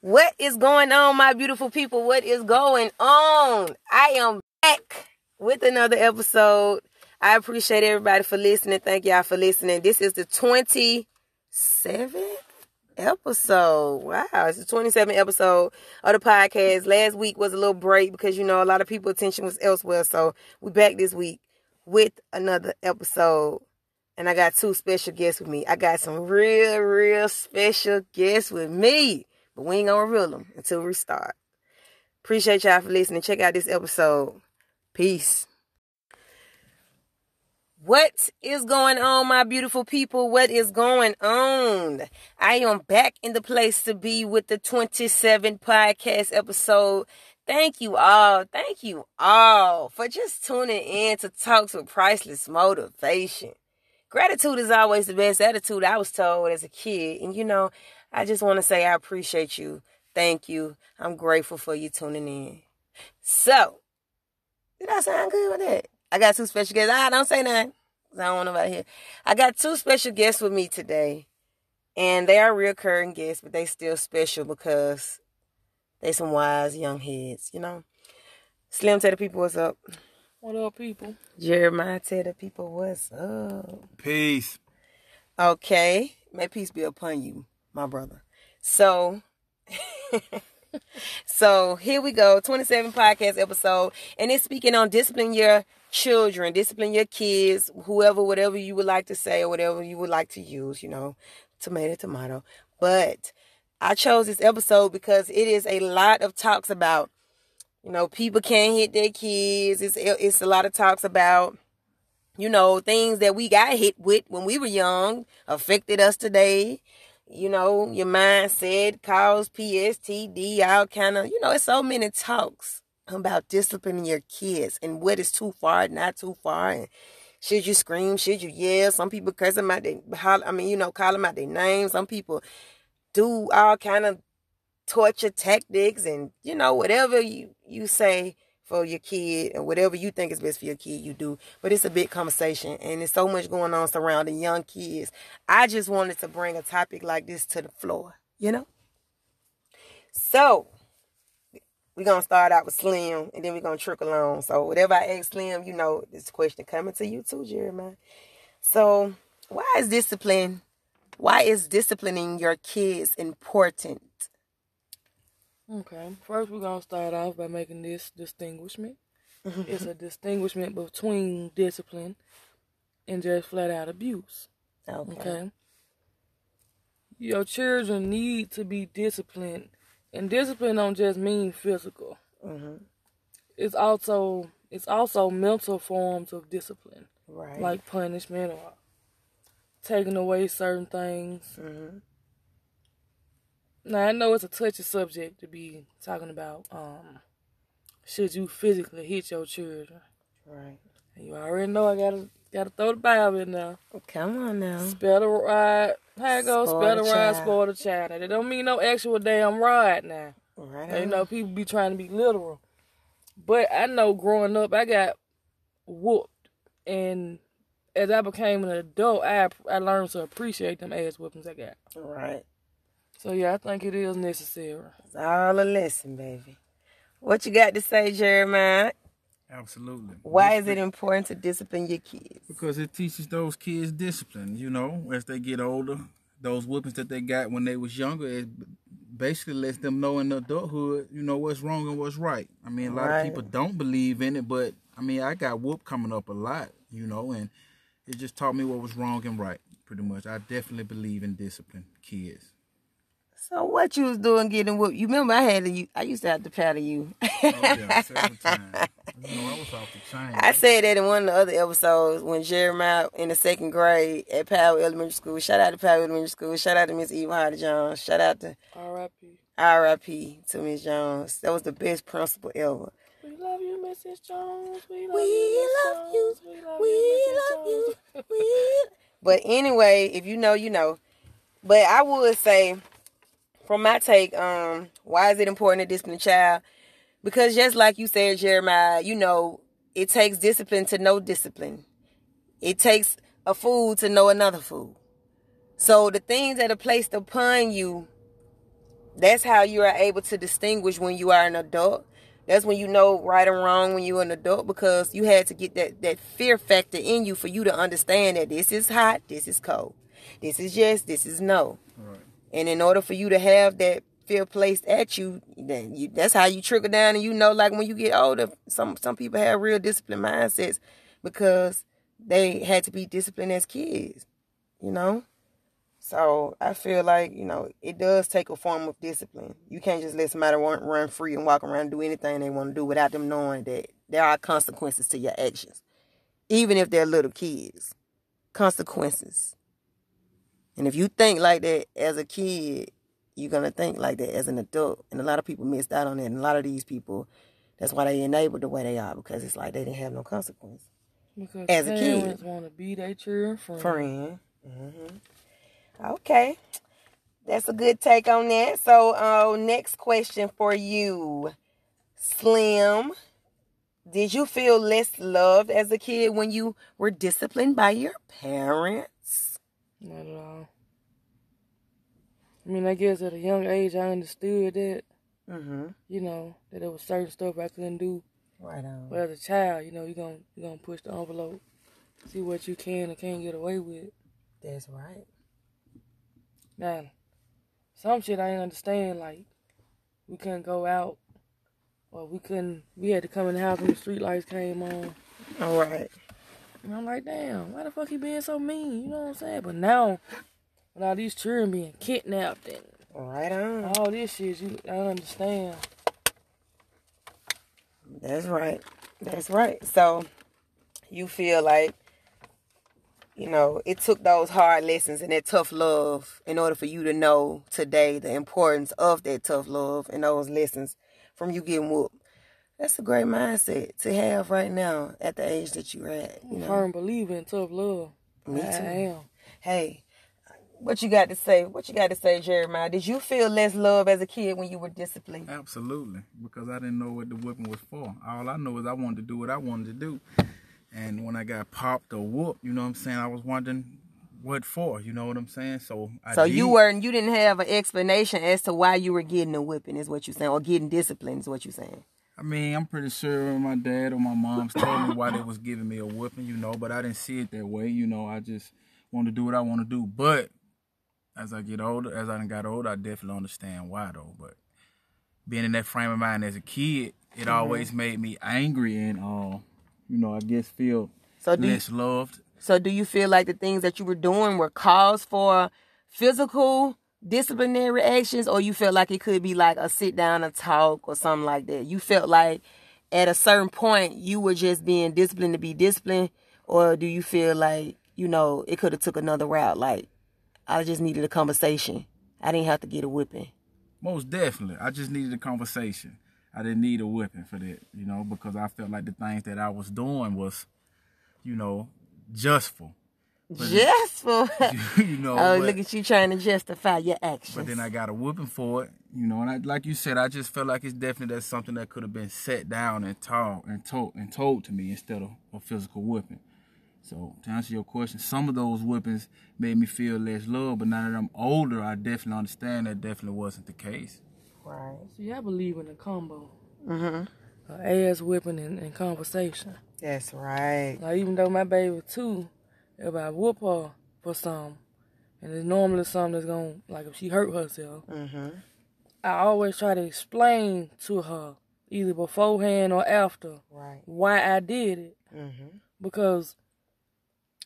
What is going on, my beautiful people? What is going on? I am back with another episode. I appreciate everybody for listening. Thank y'all for listening. This is the 27th episode. Wow, it's the 27th episode of the podcast. Last week was a little break because, you know, a lot of people's attention was elsewhere. So we're back this week with another episode. And I got two special guests with me. I got some real, real special guests with me. But we ain't gonna reveal them until we start. Appreciate y'all for listening. Check out this episode. Peace. What is going on, my beautiful people? What is going on? I am back in the place to be with the 27 podcast episode. Thank you all. Thank you all for just tuning in to Talks with Priceless Motivation. Gratitude is always the best attitude, I was told as a kid. And you know, I just want to say I appreciate you. Thank you. I'm grateful for you tuning in. So, did I sound good with that? I got two special guests. Ah, don't say nothing. I don't want nobody here. I got two special guests with me today. And they are recurring guests, but they still special because they some wise young heads, you know. Slim, tell the people what's up. What up, people? Jeremiah, tell the people what's up. Peace. Okay. May peace be upon you, my brother. So, so here we go. 27 podcast episode. And it's speaking on discipline your children, discipline your kids, whoever, whatever you would like to say or whatever you would like to use, you know, tomato, tomato. But I chose this episode because it is a lot of talks about, you know, people can't hit their kids. It's, it's a lot of talks about, you know, things that we got hit with when we were young affected us today. You know, your mindset cause PSTD, all kind of, you know, it's so many talks about disciplining your kids and what is too far, not too far, and should you scream, should you yell? Some people curse them out. They, I mean, you know, call them out their names. Some people do all kind of torture tactics, and you know, whatever you you say for your kid and whatever you think is best for your kid, you do. But it's a big conversation, and there's so much going on surrounding young kids. I just wanted to bring a topic like this to the floor, you know. So we're gonna start out with Slim and then we're gonna trickle on. So whatever I ask Slim, you know, this question coming to you too, Jeremiah. So why is discipline why is disciplining your kids important? Okay. First we're gonna start off by making this distinguishment. it's a distinguishment between discipline and just flat out abuse. Okay. Okay. Your children need to be disciplined and discipline don't just mean physical. Mm-hmm. It's also it's also mental forms of discipline, Right. like punishment or taking away certain things. mm-hmm. Now I know it's a touchy subject to be talking about. Um, should you physically hit your children? Right. And you already know I gotta gotta throw the Bible in there. Come on now. Spell the ride. How it goes? Spell the ride, spoil the child. Now, that don't mean no actual damn ride now. Right. You know, people be trying to be literal. But I know growing up, I got whooped. And as I became an adult, I I learned to appreciate them ass whoopings I got. Right. So yeah, I think it is necessary. It's all a lesson, baby. What you got to say, Jeremiah? Absolutely. Why is it important to discipline your kids? Because it teaches those kids discipline. You know, as they get older, those whoopings that they got when they was younger, it basically lets them know in adulthood, you know, what's wrong and what's right. I mean, a lot Right. of people don't believe in it, but I mean, I got whooped coming up a lot, you know, and it just taught me what was wrong and right. Pretty much, I definitely believe in discipline, kids. So what you was doing getting whooped? You remember I had to you I used to have to paddle you. Oh yeah, several times. You know, I was off the chain. I said that in one of the other episodes when Jeremiah in the second grade at Powell Elementary School. Shout out to Powell Elementary School. Shout out to Miss Eva Hardy Jones. Shout out to R.I.P. RIP to Miss Jones. That was the best principal ever. We love you, Mrs. Jones. We love We you, Miss love you. We love We you, Mrs. love you. We But anyway, if you know, you know. But I would say, from my take, um, why is it important to discipline a child? Because just like you said, Jeremiah, you know, it takes discipline to know discipline. It takes a fool to know another fool. So the things that are placed upon you, That's how you are able to distinguish when you are an adult. That's when you know right and wrong when you're an adult because you had to get that, that fear factor in you for you to understand that this is hot, this is cold. This is yes, this is no. And in order for you to have that fear placed at you, then you that's how you trickle down and you know like when you get older, some some people have real disciplined mindsets because they had to be disciplined as kids, you know? So I feel like, you know, it does take a form of discipline. You can't just let somebody run, run free and walk around and do anything they want to do without them knowing that there are consequences to your actions. Even if they're little kids. Consequences. And if you think like that as a kid, you're gonna think like that as an adult. And a lot of people missed out on that. And a lot of these people, that's why they enabled the way they are, because it's like they didn't have no consequence. Because As a kid. want to be their children friend. friend. hmm Okay, that's a good take on that. So, uh, next question for you, Slim. Did you feel less loved as a kid when you were disciplined by your parents? Not at all. I mean, I guess at a young age, I understood that, Mm-hmm. you know, that there was certain stuff I couldn't do. Right on. But as a child, you know, you're going you gonna push the envelope, see what you can and can't get away with. That's right. Now, some shit I didn't understand, like, we couldn't go out, or we couldn't, we had to come in the house when the street lights came on. All right. And I'm like, damn, why the fuck he being so mean? You know what I'm saying? But now, with all these children being kidnapped and Right on. all this shit, you, I don't understand. That's right. That's right. So you feel like, you know, it took those hard lessons and that tough love in order for you to know today the importance of that tough love and those lessons from you getting whooped. That's a great mindset to have right now at the age that you're at. You know, Firm believer in tough love. Me I too. am. hey, what you got to say? What you got to say, Jeremiah? Did you feel less love as a kid when you were disciplined? Absolutely, because I didn't know what the whipping was for. All I know is I wanted to do what I wanted to do. And when I got popped or whooped, you know what I'm saying, I was wondering what for, you know what I'm saying? So I So did. you weren't you didn't have an explanation as to why you were getting a whipping is what you're saying, or getting disciplined is what you're saying. I mean, I'm pretty sure my dad or my mom's told me why they was giving me a whipping, you know, but I didn't see it that way, you know. I just want to do what I want to do. But as I get older, as I got older, I definitely understand why though. But being in that frame of mind as a kid, it Mm-hmm. always made me angry and uh, you know, I guess feel So do you, less loved. so do you feel like the things that you were doing were cause for physical disciplinary actions, or you felt like it could be like a sit down and talk or something like that? You felt like at a certain point you were just being disciplined to be disciplined, or do you feel like you know it could have took another route? Like I just needed a conversation. I didn't have to get a whipping. Most definitely. I just needed a conversation. I didn't need a whipping for that, you know, because I felt like the things that I was doing was, you know, justful. Just for you know, oh, but, look at you trying to justify your actions. but then I got a whooping for it, you know, and I, like you said, I just felt like it's definitely that's something that could have been set down and taught and told and told to me instead of a physical whipping. So to answer your question, some of those whippings made me feel less love, but now that I'm older, I definitely understand that definitely wasn't the case. right. See, I believe in a combo. Mm-hmm. Uh, ass whipping and, and conversation. That's right. Like, even though my baby two, if I whoop her for some, and it's normally something that's going to, like if she hurt herself, Mm-hmm. I always try to explain to her, either beforehand or after, Right. why I did it. Mm-hmm. Because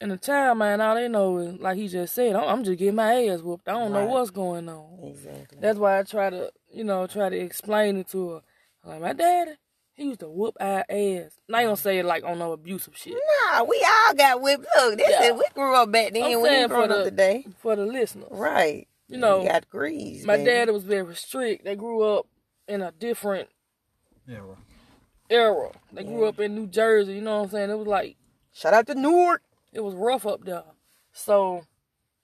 in a child mind, all they know is, like he just said, I'm, I'm just getting my ass whooped. I don't know what's going on. Exactly. That's why I try to, you know, try to explain it to her. Like, my daddy, he used to whoop our ass. Not gonna say it like on no abusive shit. Nah, we all got whipped. Look, that's Yeah. it. We grew up back then. I'm we saying ain't for growing up today. For the listeners. Right. You know, we got greased. my baby. daddy was very strict. They grew up in a different era. era. They grew up in New Jersey, you know what I'm saying? It was like Shout out to Newark. it was rough up there. So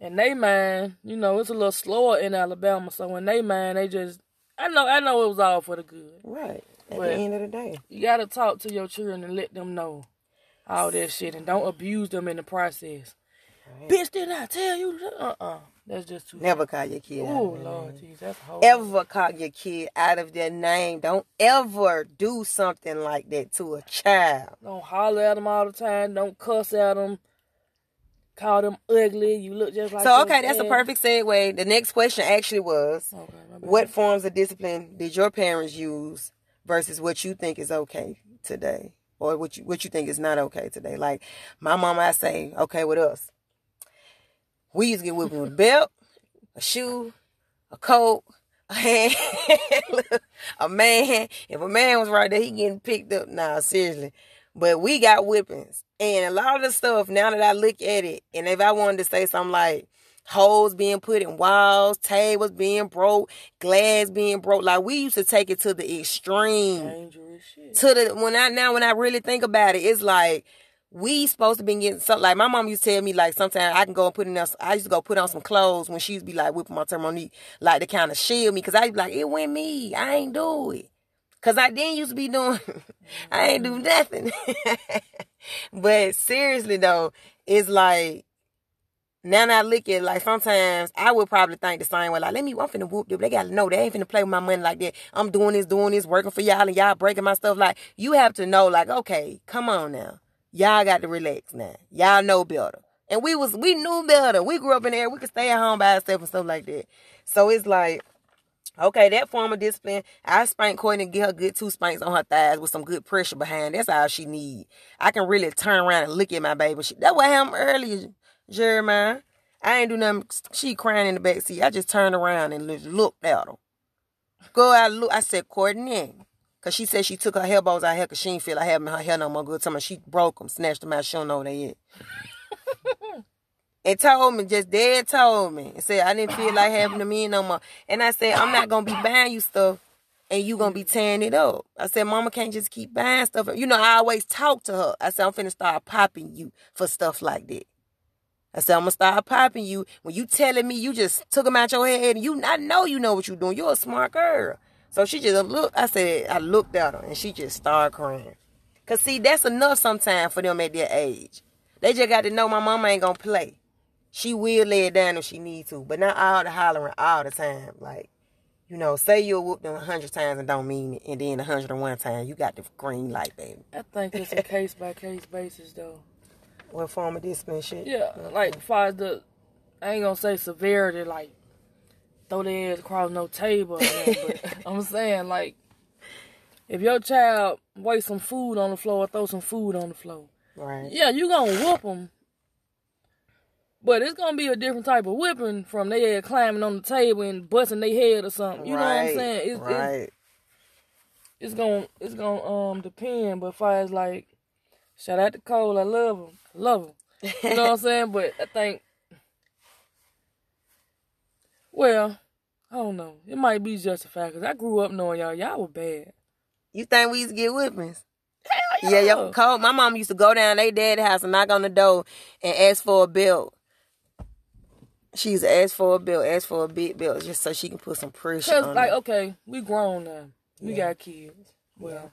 in they mind, you know, it's a little slower in Alabama. So in they mind, they just I know I know it was all for the good. Right. At But- the end of the day. You gotta talk to your children and let them know all that shit and don't abuse them in the process. Bitch, didn't I tell you? Uh uh That's just too. Never call your kid. Oh Lord, jeez, that's hard. Ever call your kid out of their name. Don't ever do something like that to a child. Don't holler at them all the time. Don't cuss at them. Call them ugly. You look just like. So okay, that's a perfect segue. The next question actually was Okay, what forms of discipline did your parents use versus what you think is okay today? Or what you what you think is not okay today. Like my mom I say, okay with us. We used to get whipped with a belt, a shoe, a coat, a hand, a man. If a man was right there, he getting picked up. Nah, seriously. But we got whippings. And a lot of the stuff, now that I look at it, and if I wanted to say something like holes being put in walls, tables being broke, glass being broke, like we used to take it to the extreme. Dangerous shit. to the when I now when I really think about it, it's like we supposed to be getting something like my mom used to tell me like sometimes I can go and put in us I used to go put on some clothes when she'd be like whipping my thermonique like to kind of shield me. Because I be like it went me. I ain't do it. Because I didn't used to be doing I ain't do mm-hmm. nothing. But seriously though it's like now that I look at like sometimes I would probably think the same way. Like, let me, I'm finna whoop them. They gotta know they ain't finna play with my money like that. I'm doing this, doing this, working for y'all, and y'all breaking my stuff. Like, you have to know, like, okay, come on now. Y'all got to relax now. Y'all know better. And we was, we knew better. We grew up in there. We could stay at home by ourselves and stuff like that. So it's like, okay, that form of discipline, I spank Courtney and get her good two spanks on her thighs with some good pressure behind. That's all she need. I can really turn around and look at my baby. She, that's what happened earlier, Jeremiah. I ain't do nothing. She crying in the back seat. I just turned around and just looked at her. Go out look. I said, Courtney. Because she said she took her hair bows out here because she didn't feel like having her hair no more good. Tell me she broke them, snatched them out. She don't know where they and told me, just dead told me. And said, I didn't feel like having them in no more. And I said, I'm not going to be buying you stuff and you going to be tearing it up. I said, Mama can't just keep buying stuff. You know, I always talk to her. I said, I'm finna start popping you for stuff like that. I said, I'm gonna start popping you. When you telling me you just took them out your head and you I know you know what you're doing. You're a smart girl. So she just look I said, I looked at her and she just started crying. Cause see, that's enough sometimes for them at their age. They just got to know my mama ain't gonna play. She will lay it down if she needs to, but not all the hollering all the time. Like, you know, say you'll whoop them a hundred times and don't mean it, and then a hundred and one time you got the green light, baby. I think it's a case by case basis though. What form of discipline shit? Yeah, like as far as the, I ain't gonna say severity, like throw their ass across no table. nothing, but I'm saying like, if your child waste some food on the floor, or throw some food on the floor, Right. yeah, you gonna whoop them. But it's gonna be a different type of whipping from they head climbing on the table and busting their head or something. You know what I'm saying? It's, it's right. it's gonna it's gonna um depend. But far as like, shout out to Cole, I love him, I love him. You know what I'm saying? But I think, well, I don't know. It might be justified because I grew up knowing y'all. Y'all were bad. You think we used to get whippings? Hell Yeah, Yeah, yo, Cole, my mom used to go down they dad's house and knock on the door and ask for a belt. She used to ask for a bill, ask for a big bill, just so she can put some pressure on. Cause on like it. okay, we grown now. We Yeah. got kids. Well,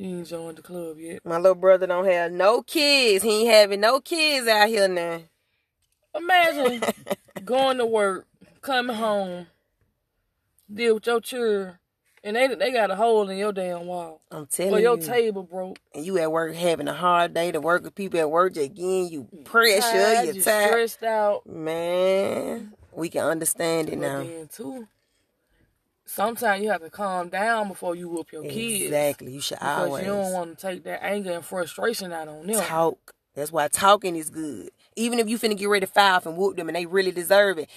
you ain't joined the club yet. My little brother don't have no kids. He ain't having no kids out here now. Imagine going to work, coming home, deal with your children, and they they got a hole in your damn wall. I'm telling Or telling your you. table broke. and you at work having a hard day to work with people at work again. you pressure, tired, you're you tired. stressed out. Man, we can understand it But now. then too, sometimes you have to calm down before you whoop your kids. Exactly. You should Because always you don't want to take that anger and frustration out on them. talk. That's why talking is good. Even if you finna get ready to file and whoop them and they really deserve it.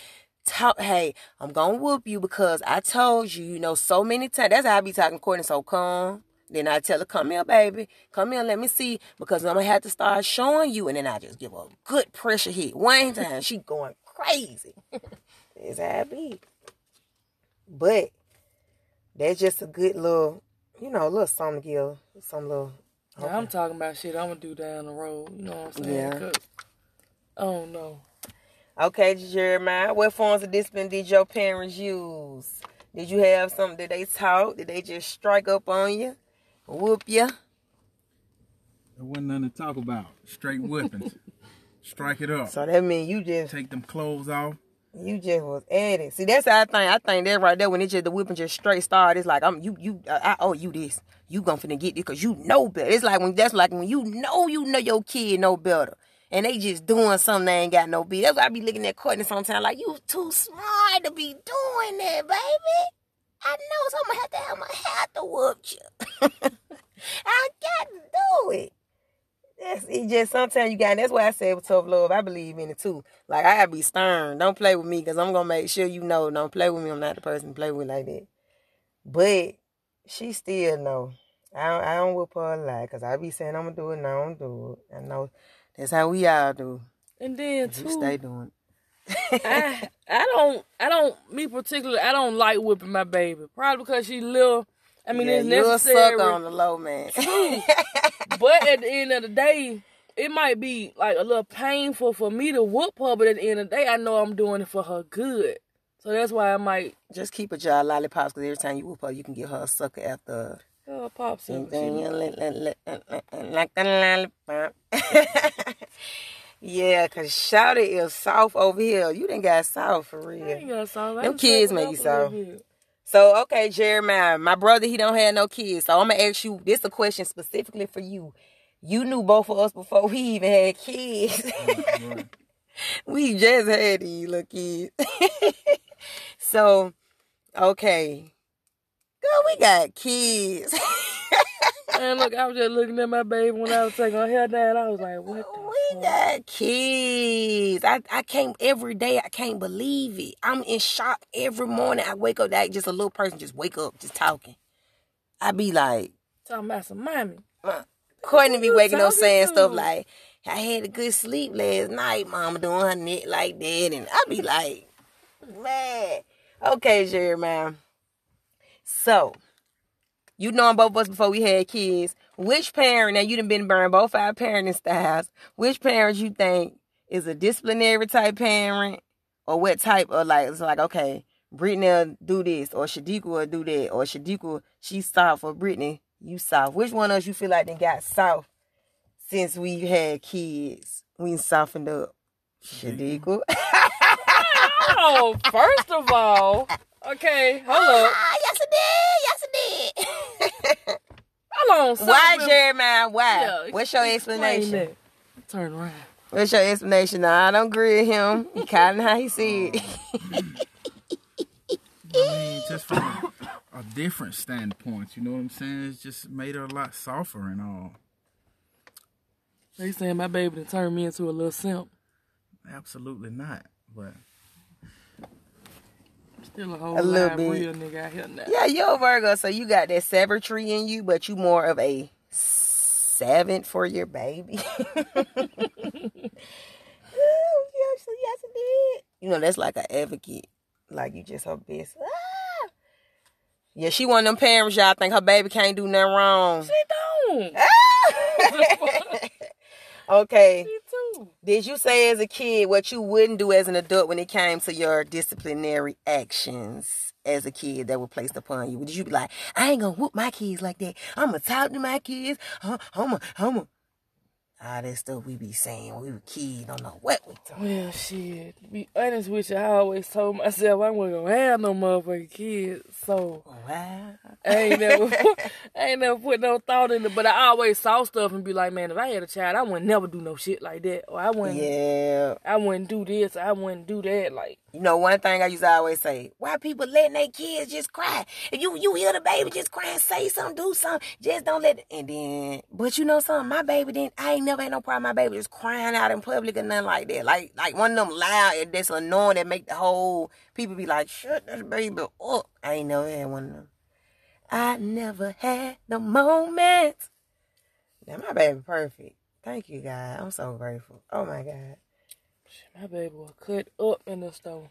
Talk, hey, I'm gonna whoop you because I told you, you know, so many times. That's how I be talking to Courtney, so calm. Then I tell her, come here, baby. Come here, let me see. Because I'm gonna have to start showing you. And then I just give her a good pressure hit. One time, she going crazy. It's how I be. But that's just a good little, you know, a little something to give some little Now, I'm talking about shit I'm gonna do down the road. You know what I'm saying? Yeah. 'Cause I don't. Okay, Jeremiah, what forms of discipline did your parents use? Did you have something that they taught? Did they just strike up on you? Whoop you? There wasn't nothing to talk about. Straight whippings. Strike it up. So that means you just Take them clothes off. You just was at it. See, that's how I think. I think that right there when it just the whipping just straight started. It's like I'm you you I owe you this. You gonna finna get this because you know better. It's like when that's like when you know you know your kid know better. And they just doing something they ain't got no beat. That's why I be looking at Courtney sometimes like you too smart to be doing that, baby. I know, so I'm gonna have to have my hat to whoop you. I got to do it. That's it. Just sometimes you got. That's why I said with tough love. I believe in it too. Like I gotta be stern. Don't play with me because I'm gonna make sure you know. Don't play with me. I'm not the person to play with like that. But she still know. I don't, I don't whoop her a lot because I be saying I'm gonna do it and I don't do it. I know that's how we all do. And then We too, stay doing. I I don't I don't me particularly I don't like whipping my baby. Probably because she little. I mean yeah, it's necessary. sucker on the low man. but at the end of the day, it might be like a little painful for me to whoop her, but at the end of the day, I know I'm doing it for her good. So that's why I might Just keep a jar of lollipops because every time you whoop her, you can give her a sucker after. uh, pop some. like a lollipop. yeah, cause Shouty is soft over here. You didn't got soft for real. Them kids make you soft. So okay, Jeremiah, my brother he don't have no kids. So I'm gonna ask you this a question specifically for you. You knew both of us before we even had kids. Oh, right. we just had these little kids. so, okay. Girl, we got kids. And look, I was just looking at my baby when I was taking her hair down. I was like, what the We fuck? got kids. I, I can't every day. I can't believe it. I'm in shock every morning. I wake up like just a little person just wake up just talking. I be like, Talking about some mommy. Courtney be waking up saying to? stuff like, I had a good sleep last night, mama doing her neck like that. And I be like, man. Okay, Jeremiah. So, you knowing both of us before we had kids. Which parent, now you done been burned both our parenting styles, which parent you think is a disciplinary type parent? Or what type of like, it's like, okay, Brittany will do this, or Shadika will do that, or Shadika, she's soft, or Brittany, you soft. Which one of us you feel like they got soft since we had kids? We softened up. Shadika. Oh, first of all, okay, hold up. Ah, yes, it did. Yes, it did. Hold on. Why, something- Jeremiah? Why? Yeah, What's your explanation? that. Turn around. What's your explanation? Nah, I don't agree with him. He kind of how he see it. Um, I mean, just from a, a different standpoint, you know what I'm saying? It's just made her a lot softer and all. They saying my baby done turned me into a little simp. Absolutely not. But Still a whole A little bit. real nigga out here now. yeah, you're a Virgo, so you got that savagery in you, but you more of a seventh for your baby. oh, yes, yes, it did. You know, that's like an advocate. Like you just her best. Ah! Yeah, she one of them parents y'all think her baby can't do nothing wrong. She don't. okay. She. Did you say as a kid what you wouldn't do as an adult when it came to your disciplinary actions as a kid that were placed upon you? Would you be like, I ain't gonna whoop my kids like that. I'm gonna talk to my kids. Uh, I'm gonna, I'm gonna. All that stuff we be saying when we were kids. Don't know what we talking. Well, shit. To be honest with you, I always told myself I wasn't gonna have no motherfucking kids. So Wow. I ain't never, I ain't never put no thought in it. But I always saw stuff and be like, man, if I had a child, I wouldn't never do no shit like that, or I wouldn't, Yeah. I wouldn't do this, I wouldn't do that. Like, You know, one thing I used to always say, why people letting their kids just cry? If you you hear the baby just crying, say something, do something. Just don't let it. And then, but you know something, my baby didn't. I ain't never had no problem. My baby just crying out in public or nothing like that. Like like one of them loud and that's annoying that make the whole people be like, shut this baby up. I ain't never had one of them. I never had the moment. Now my baby perfect. Thank you, God. I'm so grateful. Oh my God. My baby was cut up in the store.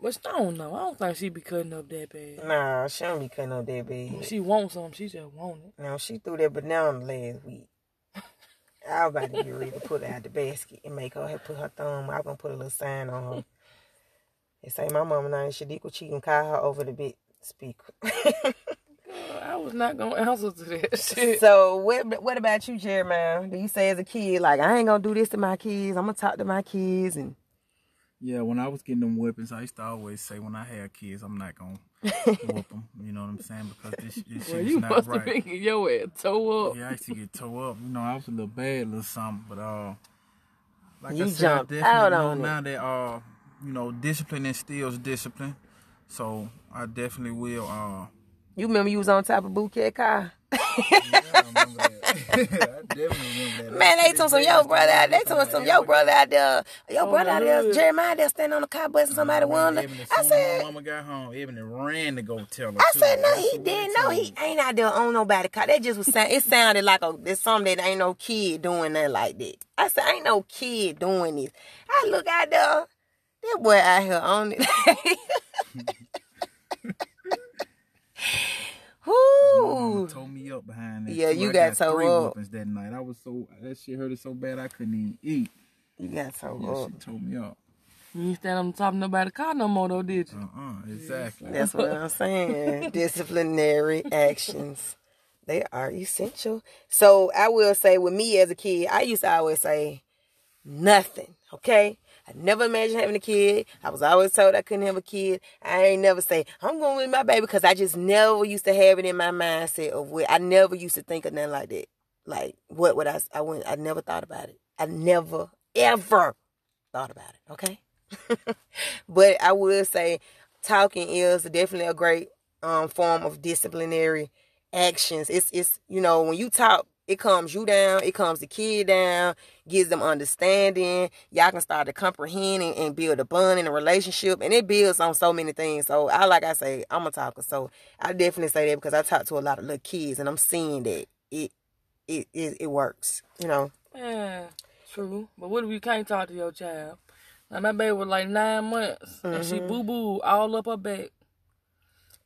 But I don't know. I don't think she be cutting up that bad. Nah, she don't be cutting up that bad. She wants something, she just want it. Now she threw that banana last week. I was about to get ready to put her out the basket and make her put her thumb. I'm gonna put a little sign on her. They say my mama and I, name Shadika Cheatham call her over the big speaker. I was not gonna answer to that shit. so what what about you, Jeremiah? Do you say as a kid, like I ain't gonna do this to my kids, I'm gonna talk to my kids and Yeah, when I was getting them whippings, I used to always say when I had kids, I'm not gonna whoop them. You know what I'm saying? Because this, this Well, shit you is not must right. have been getting your ass toe up. Yeah, I used to get toe up. You know, I was a little bad, little something, but uh, like You I said, jumped I out know on it. now that uh, you know, discipline instills discipline. So I definitely will. Uh, You remember you was on top of Bouquet car? yeah, I remember that. I definitely remember that. Man, they told some yo brother out. They told some yo brother out there. Yo Oh, brother out there. Jeremiah, there standing on the car busting somebody. Eben, as I said, mama got home, Ebony ran to go tell her. I too. said, no, That's he didn't No. He ain't out there on nobody car. That just was sound. It sounded like a there's something that ain't no kid doing that like that. I said, ain't no kid doing this. I look out there. That boy out here on it. My Whoo. mama told me up behind that. Yeah, too. you I got toe three up. whoopings that night. I was so that shit hurted so bad I couldn't even eat. You got so Yeah, up. she told me up. You ain't stand on top of nobody's car no more though, did you? Uh uh exactly. That's what I'm saying. Disciplinary actions. They are essential. So I will say with me as a kid, I used to always say nothing. Okay? I never imagined having a kid. I was always told I couldn't have a kid. I ain't never say, I'm going with my baby because I just never used to have it in my mindset of I never used to think of nothing like that. Like what would I I went I never thought about it. I never ever thought about it. Okay? but I would say talking is definitely a great um, form of disciplinary actions. It's it's you know when you talk, it calms you down, it calms the kid down, gives them understanding. Y'all can start to comprehend and, and build a bond in a relationship, and it builds on so many things. So I like I say, I'm a talker, so I definitely say that because I talk to a lot of little kids, and I'm seeing that it it it, it works. You know. Yeah, true. But what if you can't talk to your child? Like my baby was like nine months and she Mm-hmm. boo boo all up her back.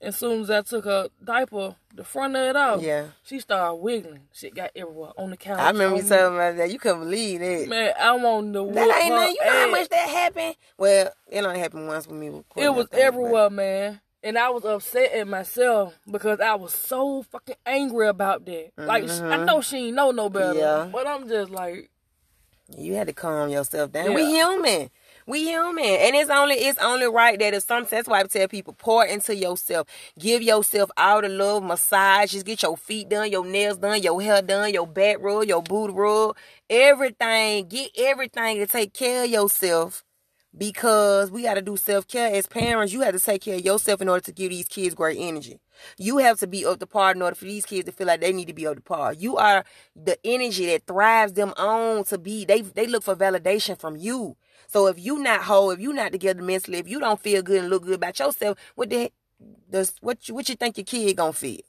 As soon as I took her diaper, the front of it off, Yeah. she started wiggling. Shit got everywhere on the couch. I remember you telling me that. You couldn't believe that. me. Man, I want to That ain't nothing. You know how much that happened? Well, it only happened once with me. It was I think, but- everywhere, man. And I was upset at myself because I was so fucking angry about that. Like, sh I know she ain't know no better. Mm-hmm. Yeah. But I'm just like, You had to calm yourself down. Yeah. We human. We human. And it's only it's only right that if some that's why I tell people pour into yourself. Give yourself all the love, massage, just get your feet done, your nails done, your hair done, your back rub, your boot rub, everything. Get everything to take care of yourself. Because we got to do self care as parents. You have to take care of yourself in order to give these kids great energy. You have to be up to par in order for these kids to feel like they need to be up to par. You are the energy that thrives them on to be. They they look for validation from you. So if you not whole, if you not together mentally, if you don't feel good and look good about yourself, what the does what you what you think your kid gonna feel?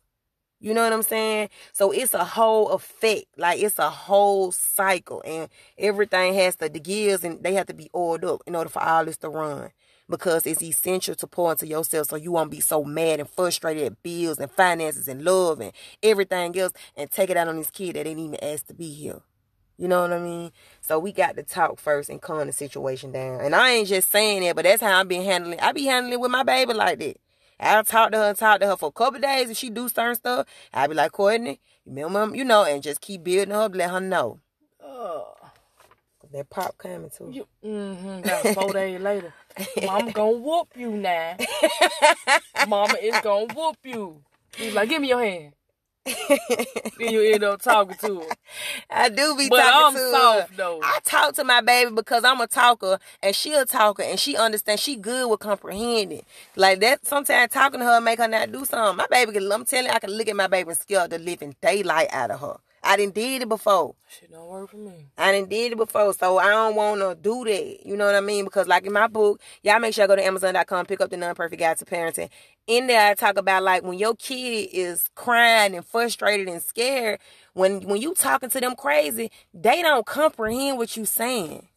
You know what I'm saying? So it's a whole effect. Like it's a whole cycle. And everything has to the gears and they have to be oiled up in order for all this to run. Because it's essential to pour into yourself so you won't be so mad and frustrated at bills and finances and love and everything else and take it out on this kid that ain't even asked to be here. You know what I mean? So we got to talk first and calm the situation down. And I ain't just saying that, but that's how I've been handling I be handling with my baby like that. I'll talk to her and talk to her for a couple days if she do certain stuff. I'll be like, Courtney, you remember, you know, and just keep building up, let her know. oh. That pop coming too. You, mm-hmm, got four days later. Mama gonna whoop you now. Mama is gonna whoop you. He's like, give me your hand. Then you end up talking to her. I do be But talking I'm to soft, her. though. I talk to my baby because I'm a talker and she a talker and she understands. She good with comprehending. Like that. Sometimes talking to her make her not do something. My baby, can, I'm telling you, I can look at my baby and scare the living daylight out of her. I didn't did it before. Shit don't work for me. I didn't did it before, so I don't want to do that. You know what I mean? Because like in my book, y'all make sure I go to Amazon.com, pick up the Non-Perfect Guide to Parenting. In there, I talk about like when your kid is crying and frustrated and scared. When when you talking to them crazy, they don't comprehend what you saying.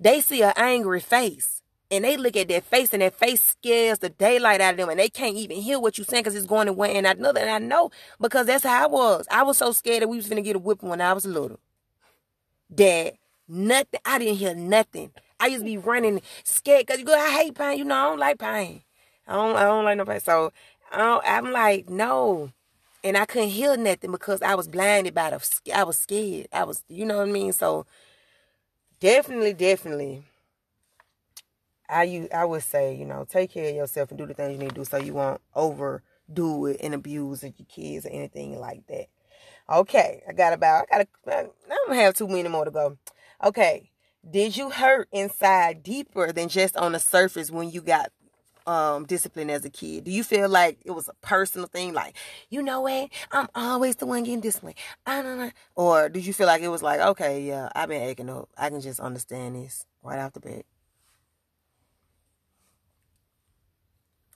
They see an angry face. And they look at their face, and their face scares the daylight out of them, and they can't even hear what you're saying because it's going in one and out another. And I know because that's how I was. I was so scared that we was gonna get a whipping when I was little that nothing. I didn't hear nothing. I used to be running scared because you go. I hate pain. You know, I don't like pain. I don't. I don't like no pain. So I I'm like no, and I couldn't hear nothing because I was blinded by the. I was scared. I was. You know what I mean. So definitely, definitely. I use, I would say, you know, take care of yourself and do the things you need to do so you won't overdo it and abuse your kids or anything like that. Okay, I got about, I gotta I don't have too many more to go. Okay, did you hurt inside deeper than just on the surface when you got um discipline as a kid? Do you feel like it was a personal thing, like you know what, I'm always the one getting disciplined, I don't know, or did you feel like it was like, okay, yeah, I've been acting up, I can just understand this right off the bat?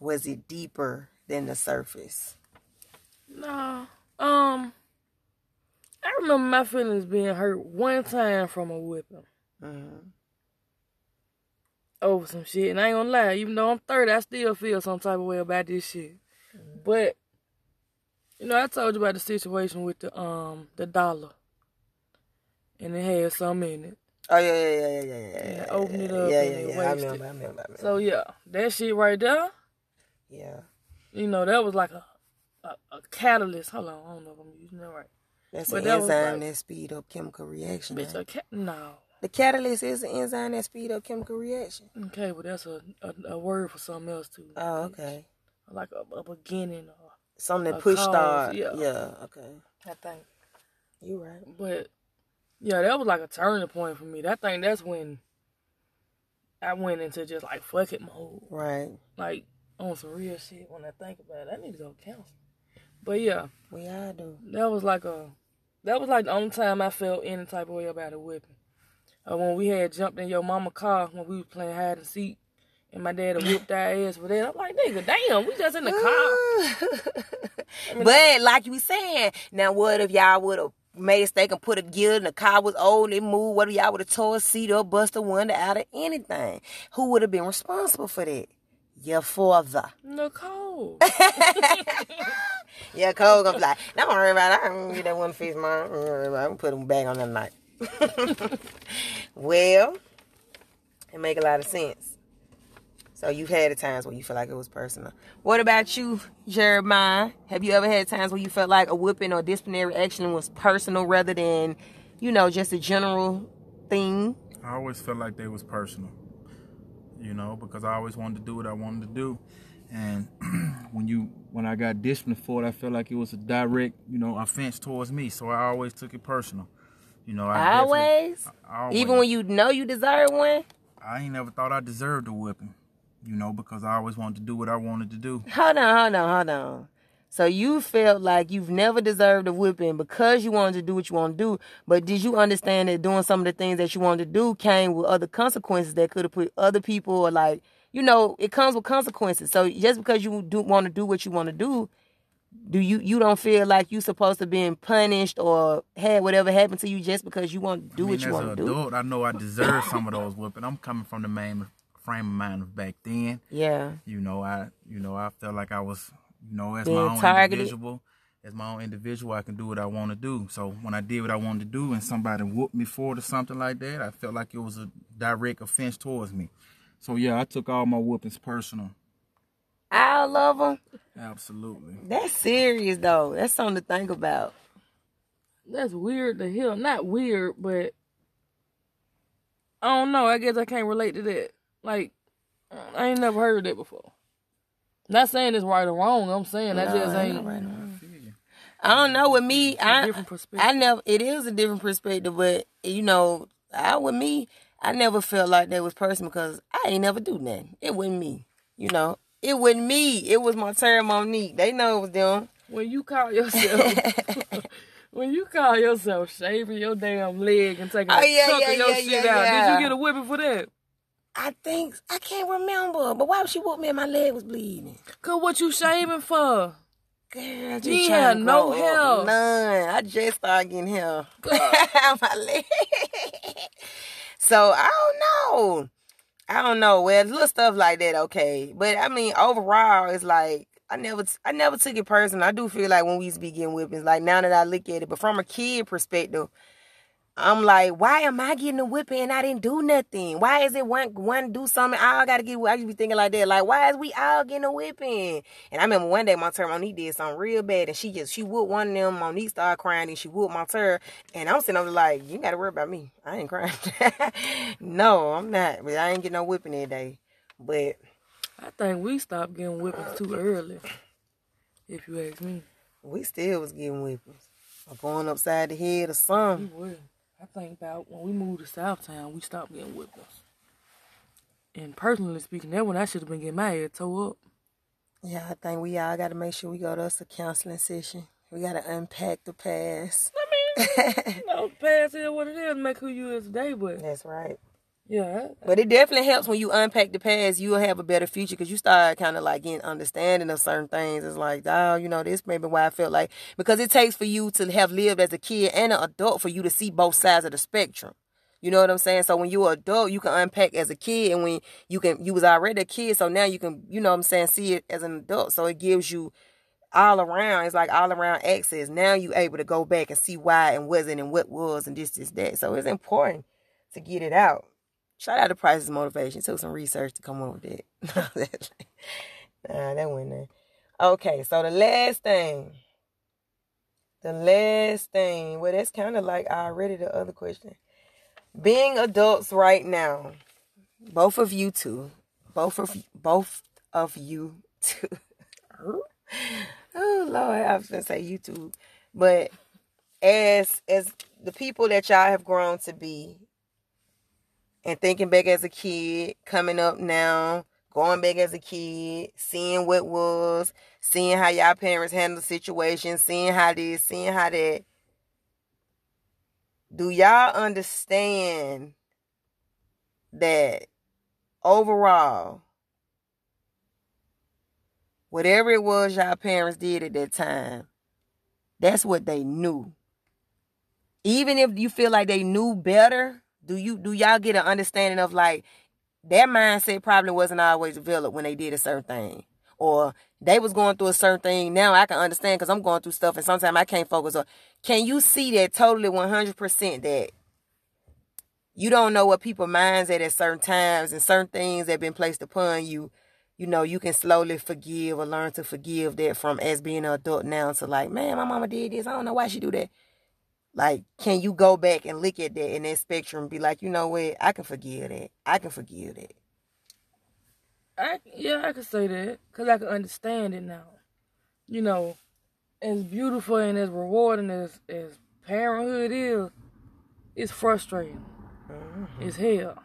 Was it deeper than the surface? No. Um. I remember my feelings being hurt one time from a whipping. Mm-hmm. Over some shit. And I ain't gonna lie, even though I'm 30, I still feel some type of way about this shit. Mm-hmm. But you know, I told you about the situation with the um the dollar. And it had some in it. Oh yeah, yeah, yeah, yeah, yeah, yeah. yeah open it up. Yeah, yeah, yeah. I remember, I remember, I remember. So yeah, that shit right there. Yeah. You know, that was like a a, a catalyst. Hold on, I don't know if I'm using that right. That's But an that enzyme like- that speed up chemical reaction. Bitch, man. a cat? No. The catalyst is an enzyme that speed up chemical reaction. Okay, but that's a, a, a word for something else too. Oh, okay. Like a, a beginning or Something that A push start. yeah. yeah. Okay. I think. You right. But yeah, that was like a turning point for me. That thing that's when I went into just like fuck it mode. Right. Like on some real shit when I think about it. I need to go counseling. But yeah, We all do. that was like a that was like the only time I felt any type of way about a whipping. Uh, when we had jumped in your mama car when we was playing hide and seek and my dad whipped our ass for that. I'm like, nigga, damn, we just in the car. but like you was saying, now what if y'all would have made a mistake and put a gear and the car was old and it moved? What if y'all would have tore a seat or bust a window out of anything? Who would have been responsible for that? Your father. Nicole. Yeah, Cole gonna be like, don't worry about it. I'm gonna get that one piece, mom. Don't worry about it. I'm gonna put him back on that night. well, it make a lot of sense. So you've had the times where you feel like it was personal. What about you, Jeremiah? Have you ever had times where you felt like a whipping or disciplinary action was personal rather than, you know, just a general thing? I always felt like they was personal, you know, because I always wanted to do what I wanted to do, and when you when I got disciplined for it, I felt like it was a direct, you know, offense towards me. So I always took it personal, you know. I Always? I always. Even when you know you deserve one? I ain't never thought I deserved a whipping, you know, because I always wanted to do what I wanted to do. Hold on, hold on, hold on. So you felt like you've never deserved a whipping because you wanted to do what you want to do, but did you understand that doing some of the things that you wanted to do came with other consequences that could have put other people or like, you know, it comes with consequences. So just because you do want to do what you want to do, do you you don't feel like you supposed to be punished or had whatever happened to you just because you want to do I mean, what you want an to do? adult, I know I deserve some of those whipping. I'm coming from the main frame of mind of back then. Yeah. You know, I you know I felt like I was you know as my own targeted. individual, as my own individual, I can do what I want to do. So when I did what I wanted to do, and somebody whooped me for it or something like that, I felt like it was a direct offense towards me. So yeah, I took all my whoopings personal. I love them. Absolutely. That's serious though. That's something to think about. That's weird to hear. Not weird, but I don't know. I guess I can't relate to that. Like, I ain't never heard that before. Not saying it's right or wrong. I'm saying I No, just ain't ain't. right wrong. I don't know. With me, I different perspective. I never. It is a different perspective, but you know, I with me, I never felt like that was personal because I ain't never do nothing. It wasn't me. You know, it wasn't me. It was my turn, Monique. They know it was them. When you call yourself, when you call yourself shaving your damn leg and taking Oh, a yeah, chunk yeah, of your yeah, shit yeah, out, yeah. did you get a whipping for that? I think I can't remember, but why would she whoop me and my leg was bleeding? Cause what you shaving for? Girl, just You trying had to no hair. None. I just started getting hair. my leg. so I don't know. I don't know. Well, little stuff like that, okay. But I mean, overall, it's like I never, I never took it personal. I do feel like when we used to be getting whippings, like now that I look at it, but from a kid perspective, I'm like, why am I getting a whipping and I didn't do nothing? Why is it one one do something? I gotta get. I used to be thinking like that, like why is we all getting a whipping? And I remember one day my turn Monique did something real bad, and she just she whooped one of them. Monique started crying, and she whooped my turn, and I'm sitting over like, you gotta worry about me. I ain't crying. no, I'm not. But I ain't getting no whipping that day. But I think we stopped getting whippings too early. If you ask me, we still was getting whippings. Or going upside the head or something. I think about when we moved to Southtown, we stopped getting whippings. And personally speaking, that one I should have been getting my head tore up. Yeah, I think we all got to make sure we go to us a counseling session. We got to unpack the past. I mean you know, past is what it is, make who you is today. But That's right. Yeah, But it definitely helps when you unpack the past. You'll have a better future because you start kind of like getting understanding of certain things. It's like, oh, you know, this may be why I felt like because it takes for you to have lived as a kid and an adult for you to see both sides of the spectrum. You know what I'm saying? So when you're adult, you can unpack as a kid, and when you can, you was already a kid, so now you can, you know what I'm saying, see it as an adult. So it gives you all around. It's like all around access. Now you're able to go back and see why and wasn't and what was and this, this, that. So it's important to get it out. Shout out to Price's Motivation. Took some research to come up with it. nah, that went there. Okay, so the last thing. The last thing. Well, that's kind of like already the other question. Being adults right now. Both of you two. Both of both of you two. oh Lord, I was gonna say you two. But as as the people that y'all have grown to be and thinking back as a kid, coming up now, going back as a kid, seeing what was, seeing how y'all parents handle situations, seeing how this, seeing how that. Do y'all understand that overall, whatever it was y'all parents did at that time, that's what they knew. Even if you feel like they knew better, do you do y'all get an understanding of like their mindset probably wasn't always developed when they did a certain thing? Or they was going through a certain thing now i can understand because i'm going through stuff and sometimes i can't focus on can you see that totally 100% that you don't know what people minds at at certain times and certain things that have been placed upon you you know you can slowly forgive or learn to forgive that from as being an adult now to like man my mama did this. I don't know why she do that like, can you go back and look at that in that spectrum and be like, you know what, I can forgive that. I can forgive that. I yeah, I can say that because I can understand it now. You know, as beautiful and as rewarding as as parenthood is, it's frustrating. Mm-hmm. It's hell.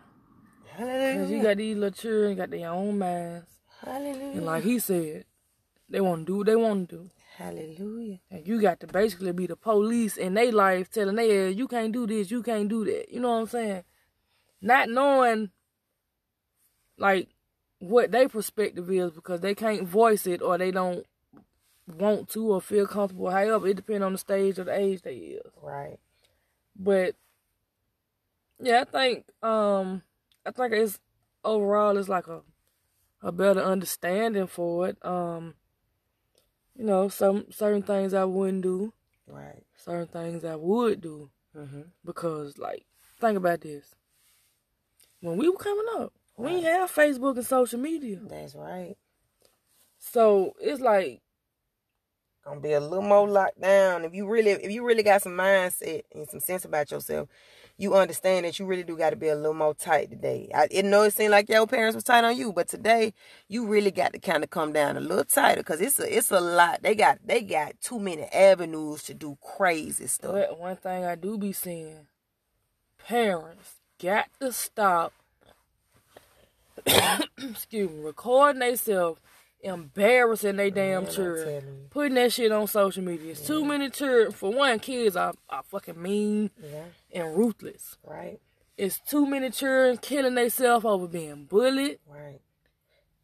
Hallelujah. Cause you got these little children, got their own minds, Hallelujah. and like he said, they want to do what they want to do. Hallelujah. And you got to basically be the police in their life telling they you can't do this, you can't do that. You know what I'm saying? Not knowing like what their perspective is because they can't voice it or they don't want to or feel comfortable. However, it depends on the stage or the age they is. Right. But yeah, I think um I think it's overall it's like a a better understanding for it. Um you know, some certain things I wouldn't do, Right. certain things I would do Mm-hmm. because like think about this. When we were coming up, we didn't have Facebook and social media. That's right. So it's like Gonna be a little more locked down. If you really if you really got some mindset and some sense about yourself, you understand that you really do gotta be a little more tight today. I it know it seemed like your parents was tight on you, but today you really got to kind of come down a little tighter because it's a it's a lot. They got they got too many avenues to do crazy stuff. But one thing I do be seeing, parents got to stop. excuse me, recording themselves, embarrassing they damn Man, children, putting that shit on social media. It's too many children. For one, kids are, are fucking mean Yeah, and ruthless. right, It's too many children killing themselves over being bullied right.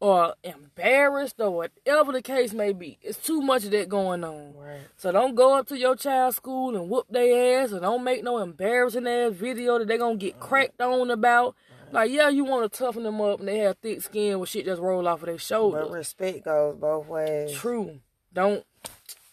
or embarrassed or whatever the case may be. It's too much of that going on. Right. So don't go up to your child's school and whoop their ass, and don't make no embarrassing ass video that they gonna get cracked on about. Like, yeah, you want to toughen them up, and they have thick skin with shit just roll off of their But shoulders. respect goes both ways. True. Don't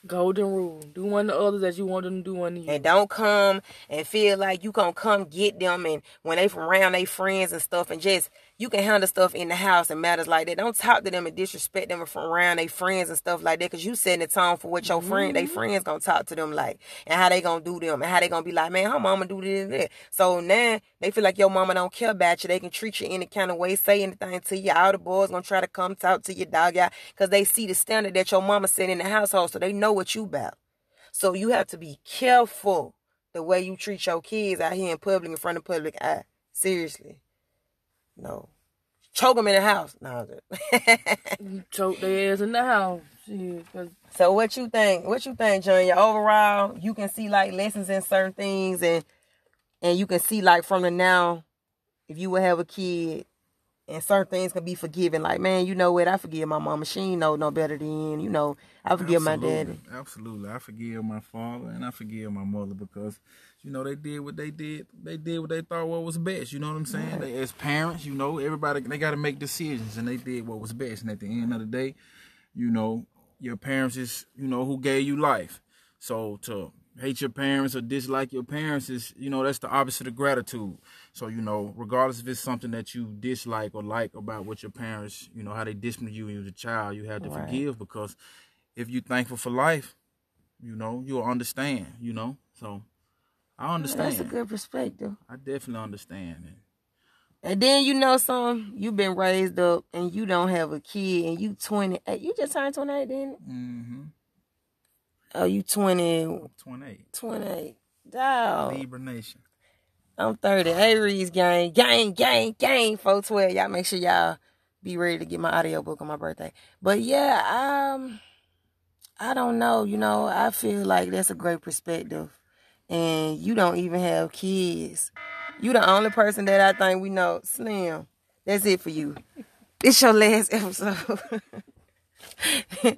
golden rule. Do one to others as you want them to do one to you. And don't come and feel like you gonna come get them and when they from around they friends and stuff and just you can handle stuff in the house and matters like that. Don't talk to them and disrespect them from around their friends and stuff like that. Cause you setting the tone for what your mm-hmm. friend, they friends gonna talk to them like, and how they gonna do them, and how they gonna be like, man, her mama do this and that. So now they feel like your mama don't care about you. They can treat you any kind of way, say anything to you. All the boys gonna try to come talk to your dog out, cause they see the standard that your mama set in the household, so they know what you about. So you have to be careful the way you treat your kids out here in public, in front of public eye. Seriously. No. Choke them in the house. No. You choke their ass in the house. so what you think? What you think, John? Your overall, you can see like lessons in certain things, and and you can see like from the now, if you would have a kid, and certain things can be forgiven. Like, man, you know what? I forgive my mama. She ain't know no better than you know. I forgive Absolutely. my daddy. Absolutely, I forgive my father and I forgive my mother because you know they did what they did. They did what they thought what was best. You know what I'm saying? They, as parents, you know, everybody they got to make decisions, and they did what was best. And at the end of the day, you know, your parents is you know who gave you life. So to hate your parents or dislike your parents is, you know, that's the opposite of gratitude. So, you know, regardless if it's something that you dislike or like about what your parents, you know, how they disciplined you when you was a child, you have to right. forgive because if you're thankful for life, you know, you'll understand, you know. So I understand. That's a good perspective. I definitely understand it. And then you know some, you've been raised up and you don't have a kid and you 28. You just turned 28, didn't Mm-hmm. Oh, you 20. 28. 28. Dog. Libra Nation. I'm 30. Aries gang, gang, gang, gang, 412. Y'all make sure y'all be ready to get my audio book on my birthday. But yeah, um, I don't know. You know, I feel like that's a great perspective. And you don't even have kids. You the only person that I think we know. Slim, that's it for you. It's your last episode.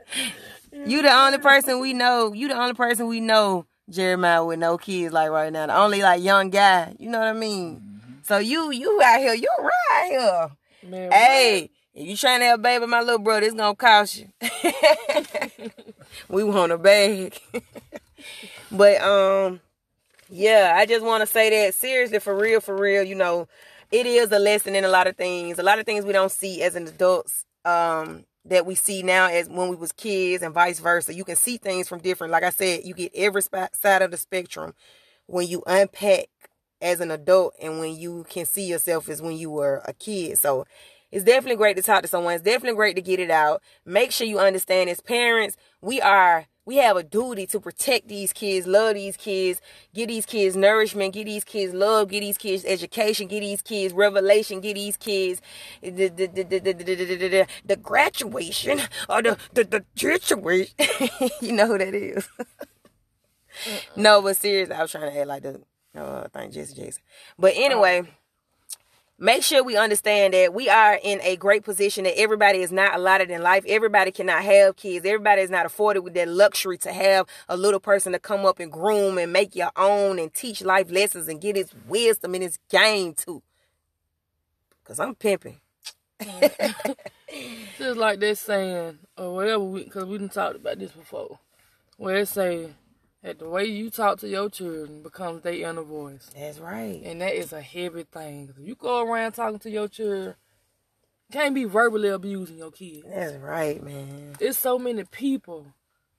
you the only person we know. You the only person we know Jeremiah with no kids like right now. The only like young guy. You know what I mean? Mm-hmm. So you you out here, you right here. Man, hey, if you trying to have a baby, my little brother, it's gonna cost you. we want a bag. but um, yeah, I just want to say that seriously, for real, for real. You know, it is a lesson in a lot of things. A lot of things we don't see as an adults. Um, that we see now as when we was kids and vice versa. You can see things from different, like I said, you get every side of the spectrum when you unpack as an adult and when you can see yourself as when you were a kid. So it's definitely great to talk to someone. It's definitely great to get it out. Make sure you understand as parents, we are we have a duty to protect these kids, love these kids, give these kids nourishment, give these kids love, give these kids education, give these kids revelation, give these kids the the the the, the, the, the graduation or the the, the situation. you know who that is. no, but seriously, I was trying to act like the uh, I think Jesse Jackson. But anyway make sure we understand that we are in a great position that everybody is not allotted in life. Everybody cannot have kids. Everybody is not afforded with that luxury to have a little person to come up and groom and make your own and teach life lessons and get his wisdom and his game too. Cause I'm pimping. Just like they're saying, or whatever, we because we, didn't talked about this before. Where it say that the way you talk to your children becomes their inner voice. That's right. And that is a heavy thing. If you go around talking to your children, can't be verbally abusing your kids. That's right, man. There's so many people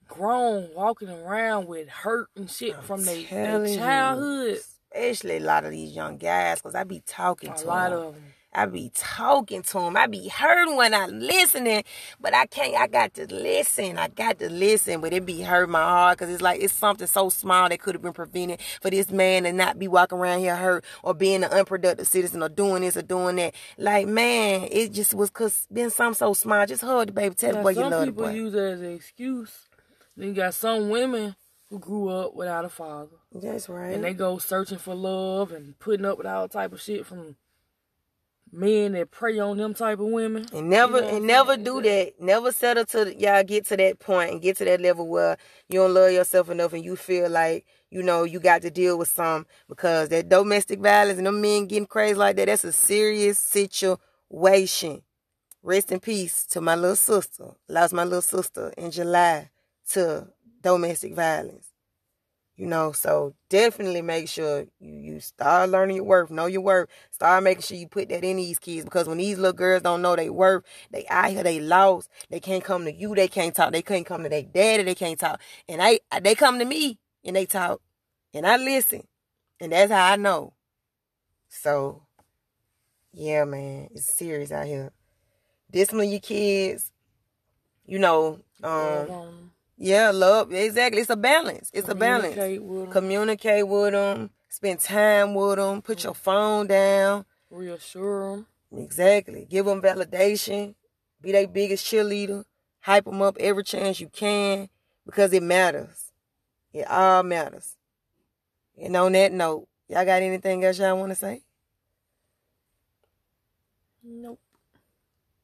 grown walking around with hurt and shit I'm from their childhood. You, especially a lot of these young guys, because I be talking a to a lot them. of them. I be talking to him. I be hurting when I listening, but I can't. I got to listen. I got to listen, but it be hurt my heart because it's like it's something so small that could have been prevented for this man to not be walking around here hurt or being an unproductive citizen or doing this or doing that. Like man, it just was cause been something so small. Just hold the baby, tell the boy you love the boy. Some people use it as an excuse. Then you got some women who grew up without a father. That's right. And they go searching for love and putting up with all type of shit from men that prey on them type of women. And never you know and never do that. Never settle to y'all get to that point and get to that level where you don't love yourself enough and you feel like, you know, you got to deal with some because that domestic violence and them men getting crazy like that, that's a serious situation. Rest in peace to my little sister. Lost my little sister in July to domestic violence. You know, so definitely make sure you, you start learning your worth, know your worth. Start making sure you put that in these kids because when these little girls don't know they worth, they out here, they lost. They can't come to you, they can't talk. They can't come to their daddy, they can't talk. And I, they come to me and they talk, and I listen, and that's how I know. So, yeah, man, it's serious out here. Discipline your kids. You know, um, yeah, love. Exactly. It's a balance. It's a balance. With Communicate with them. Spend time with them. Put your phone down. Reassure them. Exactly. Give them validation. Be their biggest cheerleader. Hype them up every chance you can because it matters. It all matters. And on that note, y'all got anything else y'all want to say? Nope.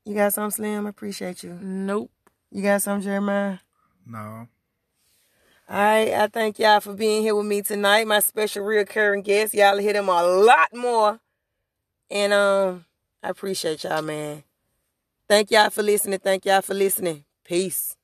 You got something, Slim? I appreciate you. Nope. You got something, Jeremiah? No. All right, I thank y'all for being here with me tonight. My special reoccurring guest. Y'all hit them a lot more. And um, I appreciate y'all, man. Thank y'all for listening. Thank y'all for listening. Peace.